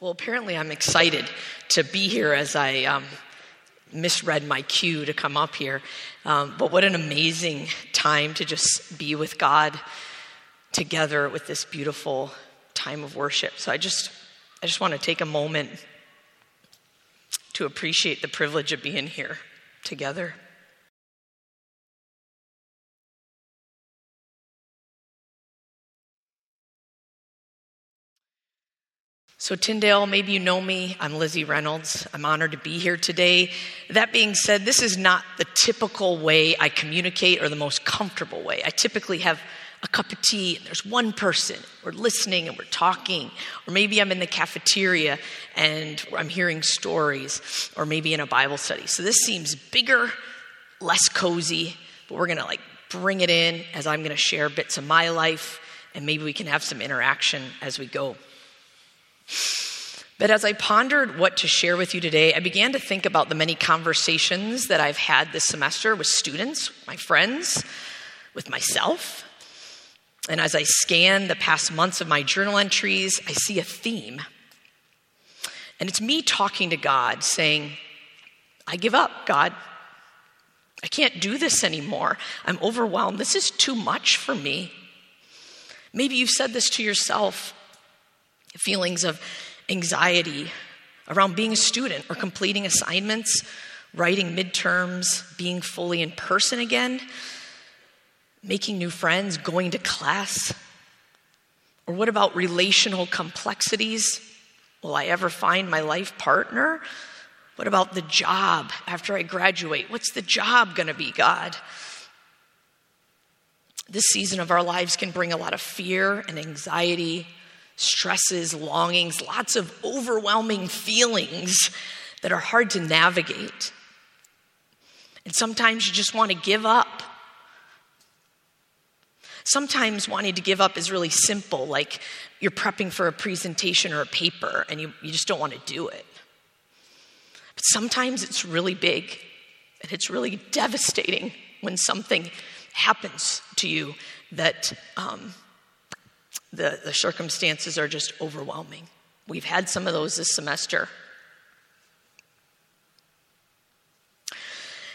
Well, apparently, I'm excited to be here as I um, misread my cue to come up here. Um, but what an amazing time to just be with God together with this beautiful time of worship. So I just, I just want to take a moment to appreciate the privilege of being here together. So, Tyndale, maybe you know me. I'm Lizzie Reynolds. I'm honored to be here today. That being said, this is not the typical way I communicate or the most comfortable way. I typically have a cup of tea and there's one person. We're listening and we're talking. Or maybe I'm in the cafeteria and I'm hearing stories, or maybe in a Bible study. So, this seems bigger, less cozy, but we're going to like bring it in as I'm going to share bits of my life and maybe we can have some interaction as we go. But as I pondered what to share with you today, I began to think about the many conversations that I've had this semester with students, my friends, with myself. And as I scan the past months of my journal entries, I see a theme. And it's me talking to God, saying, I give up, God. I can't do this anymore. I'm overwhelmed. This is too much for me. Maybe you've said this to yourself feelings of anxiety around being a student or completing assignments, writing midterms, being fully in person again, making new friends, going to class? Or what about relational complexities? Will I ever find my life partner? What about the job after I graduate? What's the job going to be, God? This season of our lives can bring a lot of fear and anxiety stresses, longings, lots of overwhelming feelings that are hard to navigate. And sometimes you just want to give up. Sometimes wanting to give up is really simple, like you're prepping for a presentation or a paper and you, you just don't want to do it. But sometimes it's really big and it's really devastating when something happens to you that um, the, the circumstances are just overwhelming. We've had some of those this semester.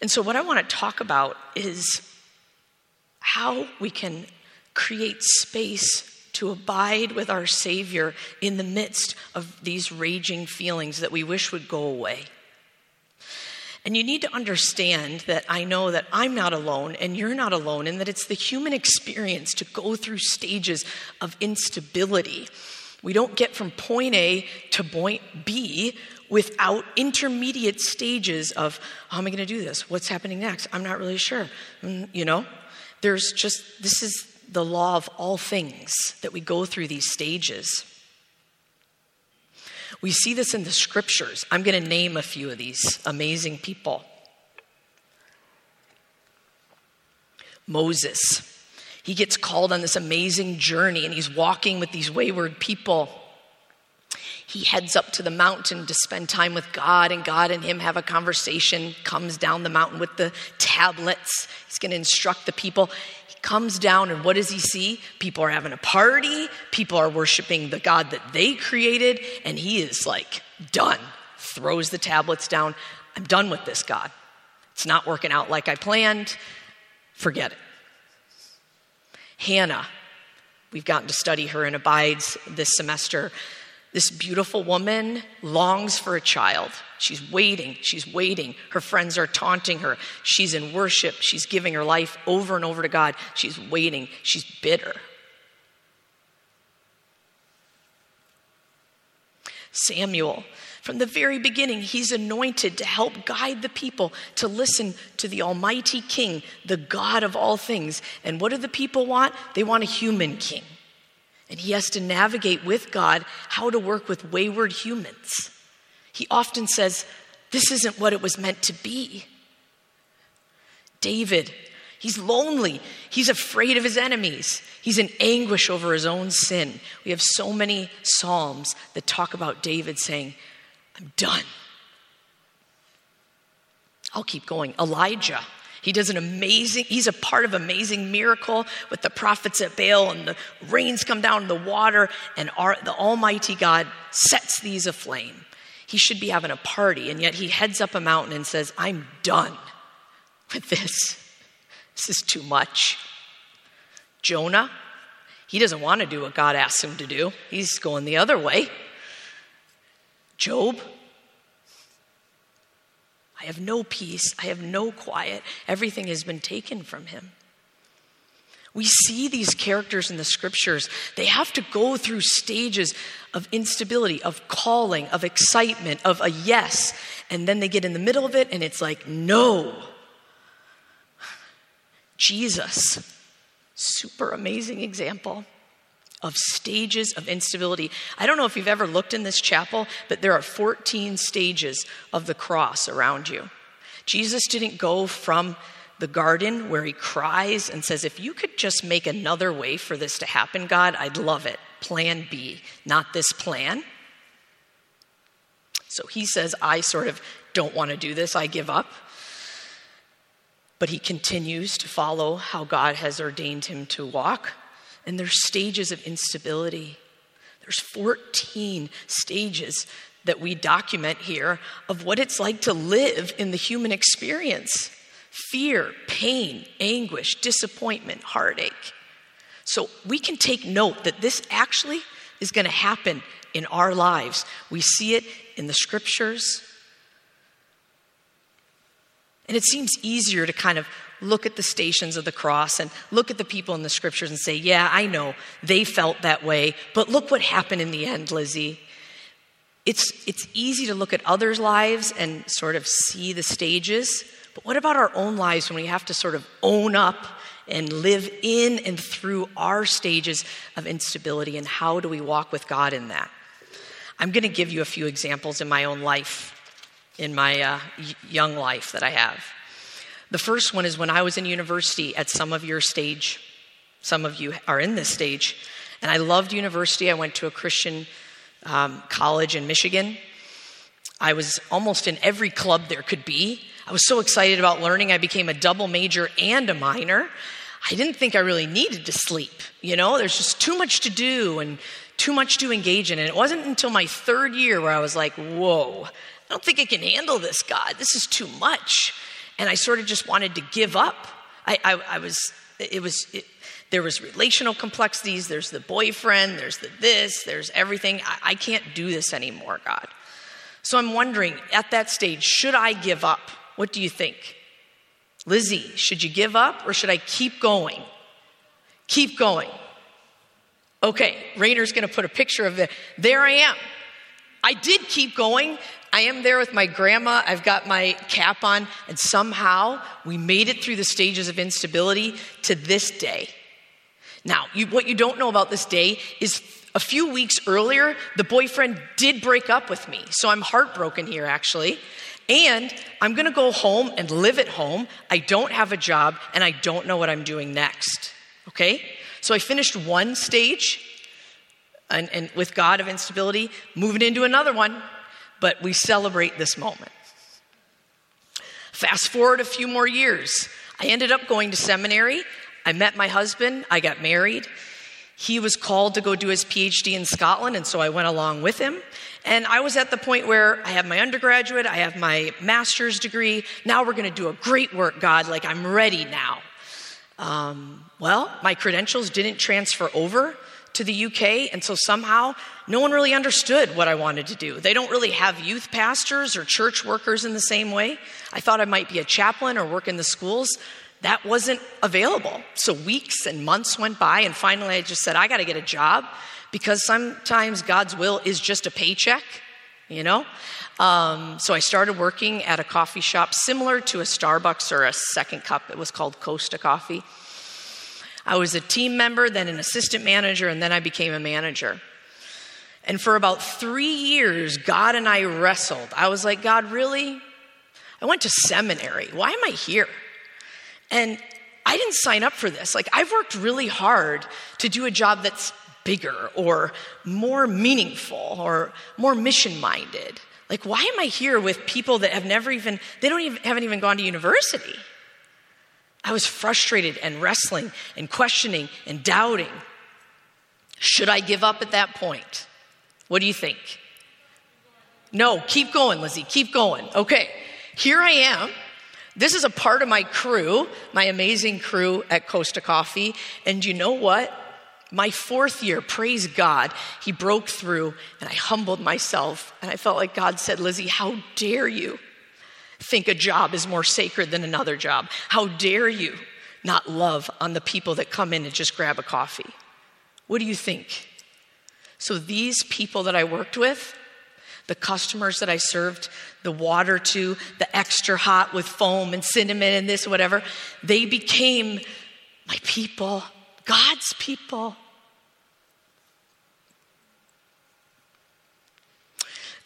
And so, what I want to talk about is how we can create space to abide with our Savior in the midst of these raging feelings that we wish would go away. And you need to understand that I know that I'm not alone and you're not alone, and that it's the human experience to go through stages of instability. We don't get from point A to point B without intermediate stages of how am I going to do this? What's happening next? I'm not really sure. Mm, you know, there's just, this is the law of all things that we go through these stages. We see this in the scriptures. I'm going to name a few of these amazing people. Moses. He gets called on this amazing journey and he's walking with these wayward people. He heads up to the mountain to spend time with God, and God and him have a conversation. Comes down the mountain with the tablets. He's going to instruct the people comes down, and what does he see? People are having a party, people are worshiping the God that they created, and he is like, done. Throws the tablets down. I'm done with this, God. It's not working out like I planned. Forget it. Hannah, we've gotten to study her in Abides this semester. This beautiful woman longs for a child. She's waiting, she's waiting. Her friends are taunting her. She's in worship, she's giving her life over and over to God. She's waiting, she's bitter. Samuel, from the very beginning, he's anointed to help guide the people to listen to the Almighty King, the God of all things. And what do the people want? They want a human king. And he has to navigate with God how to work with wayward humans. He often says, This isn't what it was meant to be. David, he's lonely. He's afraid of his enemies. He's in anguish over his own sin. We have so many Psalms that talk about David saying, I'm done. I'll keep going. Elijah, He does an amazing, he's a part of amazing miracle with the prophets at Baal and the rains come down in the water and our, the Almighty God sets these aflame. He should be having a party and yet he heads up a mountain and says, I'm done with this. This is too much. Jonah, he doesn't want to do what God asks him to do. He's going the other way. Job, I have no peace. I have no quiet. Everything has been taken from him. We see these characters in the scriptures. They have to go through stages of instability, of calling, of excitement, of a yes. And then they get in the middle of it and it's like, no. Jesus, super amazing example of stages of instability. I don't know if you've ever looked in this chapel, but there are 14 stages of the cross around you. Jesus didn't go from the garden where he cries and says, If you could just make another way for this to happen, God, I'd love it. Plan B, not this plan. So he says, I sort of don't want to do this, I give up. But he continues to follow how God has ordained him to walk and there's stages of instability. There's 14 stages that we document here of what it's like to live in the human experience fear, pain, anguish, disappointment, heartache. So we can take note that this actually is going to happen in our lives. We see it in the scriptures. And it seems easier to kind of look at the stations of the cross and look at the people in the scriptures and say, yeah, I know they felt that way, but look what happened in the end, Lizzie. It's, it's easy to look at others' lives and sort of see the stages, but what about our own lives when we have to sort of own up and live in and through our stages of instability, and how do we walk with God in that? I'm going to give you a few examples in my own life, in my uh, young life that I have. The first one is when I was in university at some of your stage. Some of you are in this stage. And I loved university. I went to a Christian um, college in Michigan. I was almost in every club there could be. I was so excited about learning, I became a double major and a minor. I didn't think I really needed to sleep. You know, there's just too much to do and too much to engage in. And it wasn't until my third year where I was like, whoa, I don't think I can handle this, God. This is too much and I sort of just wanted to give up. I, I, I was, it was, it, there was relational complexities. There's the boyfriend. There's the this. There's everything. I, I can't do this anymore, God. So I'm wondering at that stage, should I give up? What do you think? Lizzie, should you give up or should I keep going? Keep going. Okay, Rainer's to put a picture of it. There I am. I did keep going I am there with my grandma. I've got my cap on, and somehow we made it through the stages of instability to this day. Now, you, what you don't know about this day is a few weeks earlier, the boyfriend did break up with me. So I'm heartbroken here, actually. And I'm gonna go home and live at home. I don't have a job, and I don't know what I'm doing next. Okay? So I finished one stage and, and with God of instability, moving into another one but we celebrate this moment. Fast forward a few more years. I ended up going to seminary. I met my husband. I got married. He was called to go do his PhD in Scotland, and so I went along with him. And I was at the point where I have my undergraduate, I have my master's degree. Now we're going to do a great work, God. Like, I'm ready now. Um, well, my credentials didn't transfer over to the UK, and so somehow no one really understood what I wanted to do. They don't really have youth pastors or church workers in the same way. I thought I might be a chaplain or work in the schools. That wasn't available. So weeks and months went by, and finally I just said, I got to get a job because sometimes God's will is just a paycheck, you know? Um, so I started working at a coffee shop similar to a Starbucks or a Second Cup. It was called Costa Coffee. I was a team member, then an assistant manager, and then I became a manager. And for about three years, God and I wrestled. I was like, God, really? I went to seminary. Why am I here? And I didn't sign up for this. Like, I've worked really hard to do a job that's bigger or more meaningful or more mission minded. Like, why am I here with people that have never even, they don't even, haven't even gone to university? I was frustrated and wrestling and questioning and doubting. Should I give up at that point? What do you think? No, keep going, Lizzie, keep going. Okay, here I am. This is a part of my crew, my amazing crew at Costa Coffee. And you know what? My fourth year, praise God, he broke through and I humbled myself. And I felt like God said, Lizzie, how dare you think a job is more sacred than another job? How dare you not love on the people that come in and just grab a coffee? What do you think? So, these people that I worked with, the customers that I served the water to, the extra hot with foam and cinnamon and this, whatever, they became my people, God's people.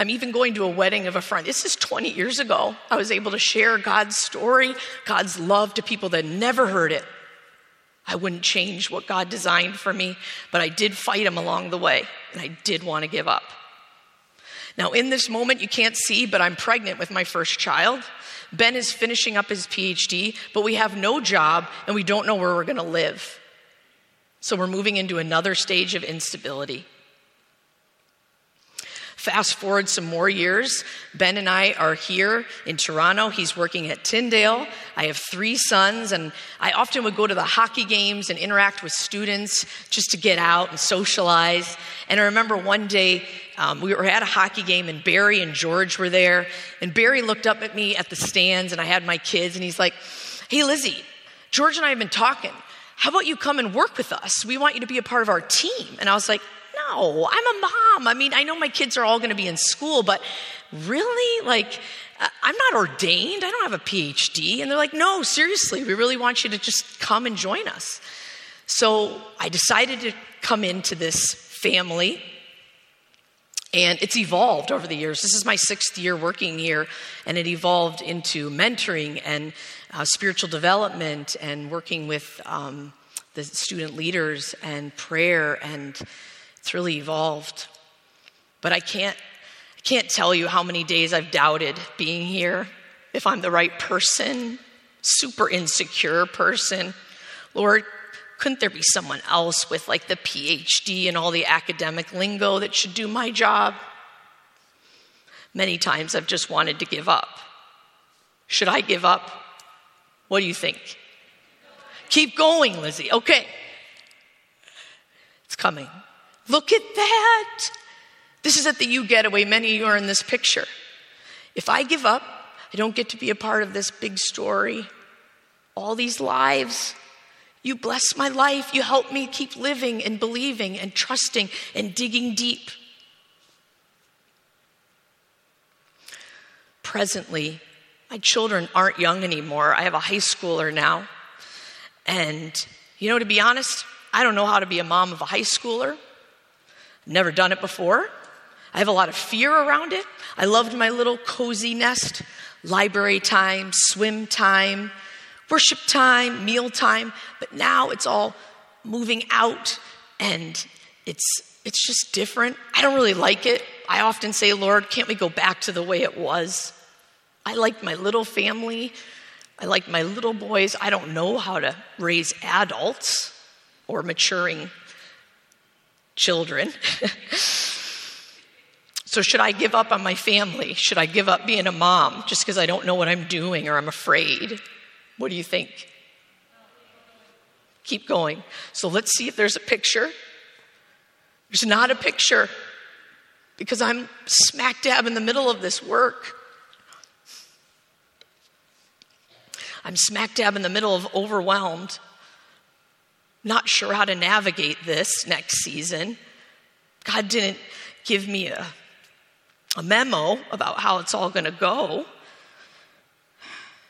I'm even going to a wedding of a friend. This is 20 years ago. I was able to share God's story, God's love to people that never heard it. I wouldn't change what God designed for me, but I did fight him along the way, and I did want to give up. Now, in this moment, you can't see, but I'm pregnant with my first child. Ben is finishing up his PhD, but we have no job and we don't know where we're going to live. So we're moving into another stage of instability. Fast forward some more years. Ben and I are here in Toronto. He's working at Tyndale. I have three sons, and I often would go to the hockey games and interact with students just to get out and socialize. And I remember one day um, we were at a hockey game, and Barry and George were there. And Barry looked up at me at the stands, and I had my kids, and he's like, Hey, Lizzie, George and I have been talking. How about you come and work with us? We want you to be a part of our team. And I was like, no, I'm a mom. I mean, I know my kids are all going to be in school, but really? Like, uh, I'm not ordained. I don't have a PhD. And they're like, no, seriously, we really want you to just come and join us. So I decided to come into this family. And it's evolved over the years. This is my sixth year working here, and it evolved into mentoring and uh, spiritual development and working with um, the student leaders and prayer and it's really evolved. But I can't, I can't tell you how many days I've doubted being here, if I'm the right person, super insecure person. Lord, couldn't there be someone else with like the PhD and all the academic lingo that should do my job? Many times I've just wanted to give up. Should I give up? What do you think? Keep going, Lizzie. Okay. It's coming. Look at that. This is at the U Getaway. Many of you are in this picture. If I give up, I don't get to be a part of this big story. All these lives. You bless my life. You help me keep living and believing and trusting and digging deep. Presently, my children aren't young anymore. I have a high schooler now. And, you know, to be honest, I don't know how to be a mom of a high schooler. Never done it before. I have a lot of fear around it. I loved my little cozy nest, library time, swim time, worship time, meal time, but now it's all moving out and it's it's just different. I don't really like it. I often say, "Lord, can't we go back to the way it was?" I like my little family. I like my little boys. I don't know how to raise adults or maturing children. so, should I give up on my family? Should I give up being a mom just because I don't know what I'm doing or I'm afraid? What do you think? Keep going. So, let's see if there's a picture. There's not a picture because I'm smack dab in the middle of this work. I'm smack dab in the middle of overwhelmed not sure how to navigate this next season. God didn't give me a, a memo about how it's all going to go.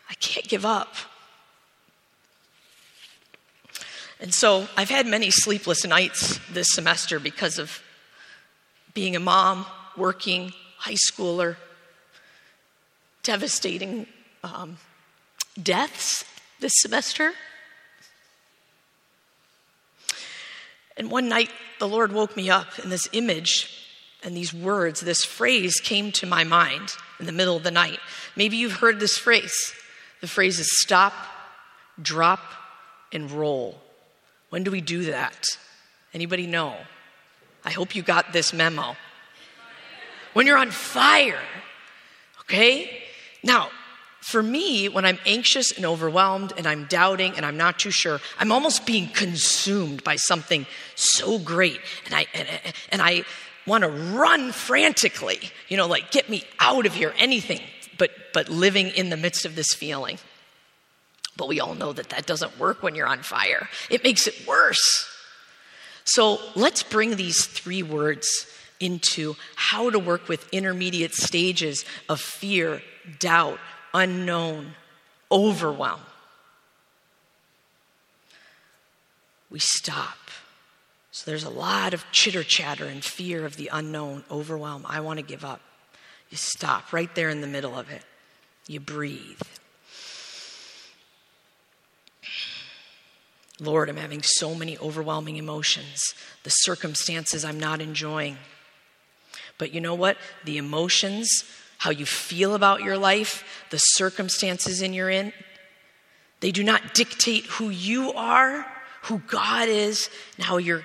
I can't give up. And so I've had many sleepless nights this semester because of being a mom, working, high schooler, devastating um, deaths this semester. And one night, the Lord woke me up, and this image and these words, this phrase came to my mind in the middle of the night. Maybe you've heard this phrase. The phrase is stop, drop and roll. When do we do that? Anybody know? I hope you got this memo. When you're on fire, okay? Now, for me, when I'm anxious and overwhelmed and I'm doubting and I'm not too sure, I'm almost being consumed by something so great. And I, and, and I want to run frantically, you know, like get me out of here, anything but, but living in the midst of this feeling. But we all know that that doesn't work when you're on fire, it makes it worse. So let's bring these three words into how to work with intermediate stages of fear, doubt, unknown, overwhelm. We stop. So there's a lot of chitter chatter and fear of the unknown, overwhelm. I want to give up. You stop right there in the middle of it. You breathe. Lord, I'm having so many overwhelming emotions, the circumstances I'm not enjoying. But you know what? The emotions, how you feel about your life, the circumstances in you're in, they do not dictate who you are, who God is, and how you're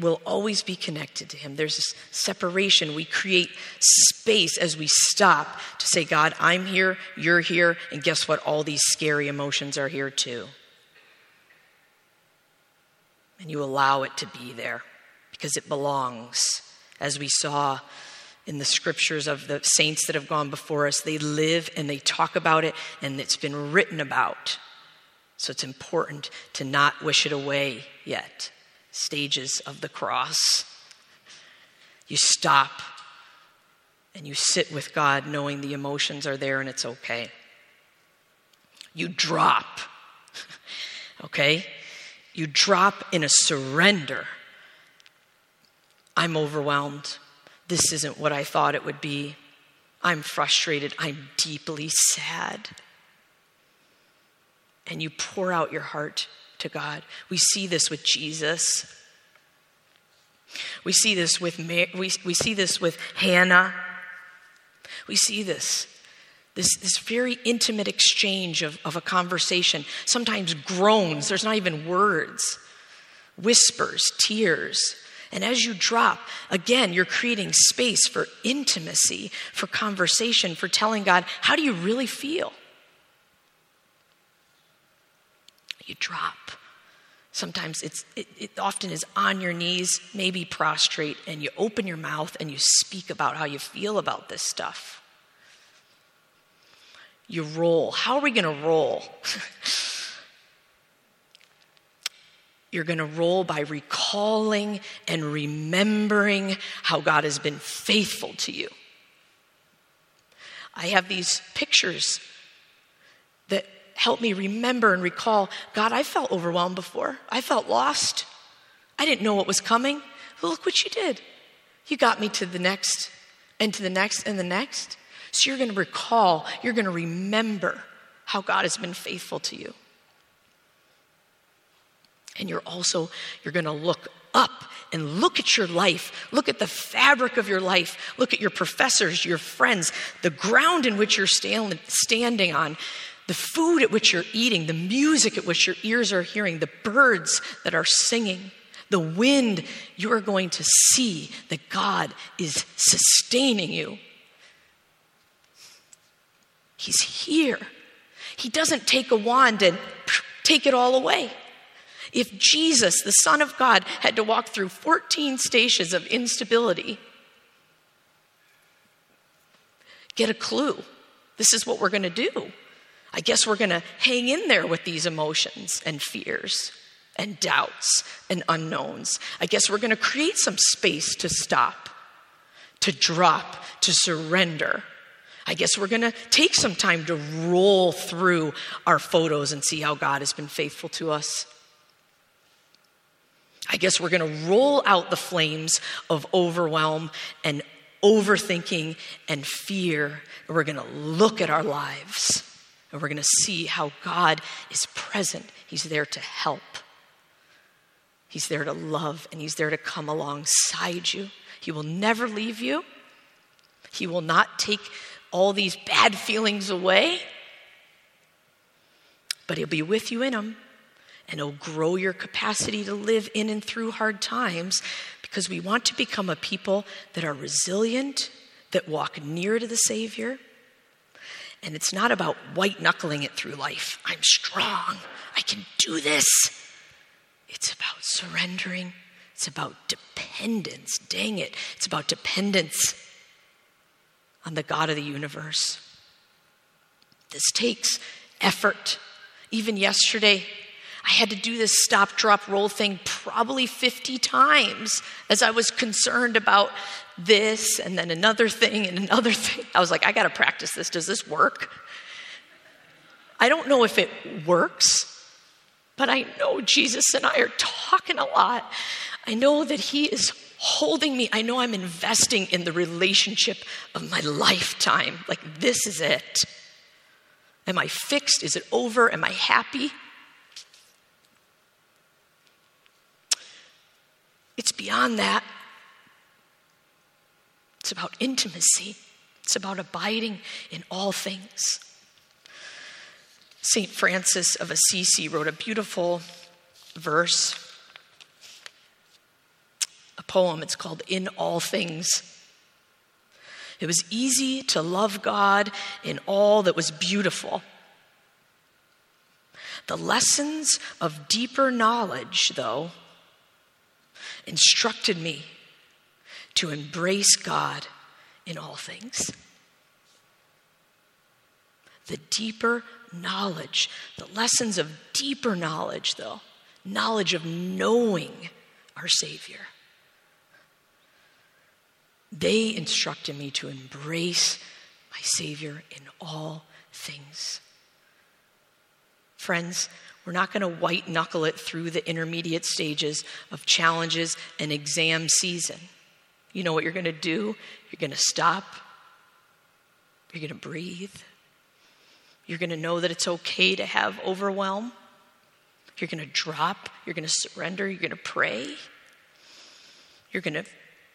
will always be connected to Him. There's this separation. We create space as we stop to say, God, I'm here, you're here, and guess what? All these scary emotions are here too. And you allow it to be there because it belongs as we saw in the scriptures of the saints that have gone before us. They live and they talk about it, and it's been written about. So it's important to not wish it away yet. Stages of the cross. You stop and you sit with God knowing the emotions are there and it's okay. You drop, okay? You drop in a surrender I'm overwhelmed. This isn't what I thought it would be. I'm frustrated. I'm deeply sad. And you pour out your heart to God. We see this with Jesus. We see this with we, we see this with Hannah. We see this. This, this very intimate exchange of, of a conversation, sometimes groans, there's not even words, whispers, tears. And as you drop, again, you're creating space for intimacy, for conversation, for telling God, how do you really feel? You drop. Sometimes it's, it, it often is on your knees, maybe prostrate, and you open your mouth and you speak about how you feel about this stuff. You roll. How are we going to roll? You're going to roll by recalling and remembering how God has been faithful to you. I have these pictures that help me remember and recall God, I felt overwhelmed before. I felt lost. I didn't know what was coming. But look what you did. You got me to the next and to the next and the next. So you're going to recall, you're going to remember how God has been faithful to you and you're also you're going to look up and look at your life. Look at the fabric of your life. Look at your professors your friends the ground in which you're stand, standing on the food at which you're eating the music at which your ears are hearing the birds that are singing the wind. You are going to see that god is sustaining you. He's here. He doesn't take a wand and take it all away if Jesus, the Son of God, had to walk through 14 stages of instability, get a clue. This is what we're going to do. I guess we're going to hang in there with these emotions and fears and doubts and unknowns. I guess we're going to create some space to stop, to drop, to surrender. I guess we're going to take some time to roll through our photos and see how God has been faithful to us. I guess we're going to roll out the flames of overwhelm and overthinking and fear, and we're going to look at our lives and we're going to see how God is present. He's there to help, He's there to love, and He's there to come alongside you. He will never leave you, He will not take all these bad feelings away. but He'll be with you in them. And it'll grow your capacity to live in and through hard times because we want to become a people that are resilient, that walk near to the Savior. And it's not about white knuckling it through life. I'm strong. I can do this. It's about surrendering. It's about dependence. Dang it. It's about dependence on the God of the universe. This takes effort. Even yesterday, I had to do this stop, drop, roll thing probably 50 times as I was concerned about this and then another thing and another thing. I was like, I got to practice this. Does this work? I don't know if it works, but I know Jesus and I are talking a lot. I know that He is holding me. I know I'm investing in the relationship of my lifetime. Like, this is it. Am I fixed? Is it over? Am I happy? It's beyond that. It's about intimacy, it's about abiding in all things. St. Francis of Assisi wrote a beautiful verse, a poem. It's called In All Things. It was easy to love God in all that was beautiful. The lessons of deeper knowledge, though, instructed me to embrace God in all things. The deeper knowledge, the lessons of deeper knowledge, though, knowledge of knowing our Savior, they instructed me to embrace my Savior in all things. Friends, we're not going to white knuckle it through the intermediate stages of challenges and exam season. You know what you're going to do? You're going to stop. You're going to breathe. You're going to know that it's okay to have overwhelm. You're going to drop. You're going to surrender. You're going to pray. You're going to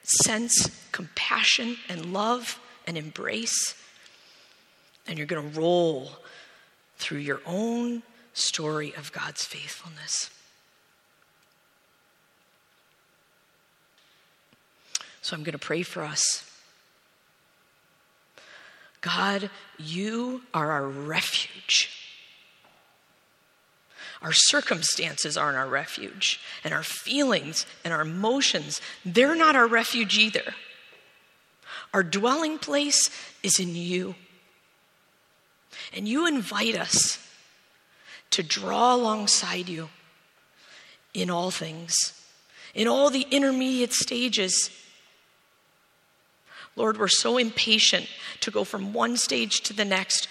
sense compassion and love and embrace. And you're going to roll through your own story of God's faithfulness. So I'm going to pray for us. God, you are our refuge. Our circumstances aren't our refuge, and our feelings and our emotions, they're not our refuge either. Our dwelling place is in you. And you invite us to draw alongside you in all things, in all the intermediate stages. Lord, we're so impatient to go from one stage to the next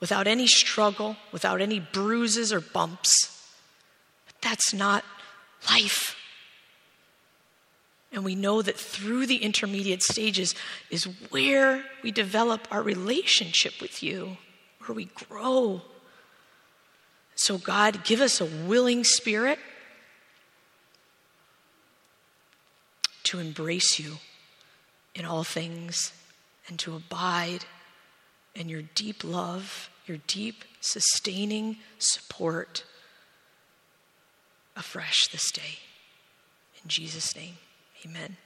without any struggle, without any bruises or bumps. But that's not life. And we know that through the intermediate stages is where we develop our relationship with you, where we grow. So, God, give us a willing spirit to embrace you in all things and to abide in your deep love, your deep sustaining support afresh this day. In Jesus' name, amen.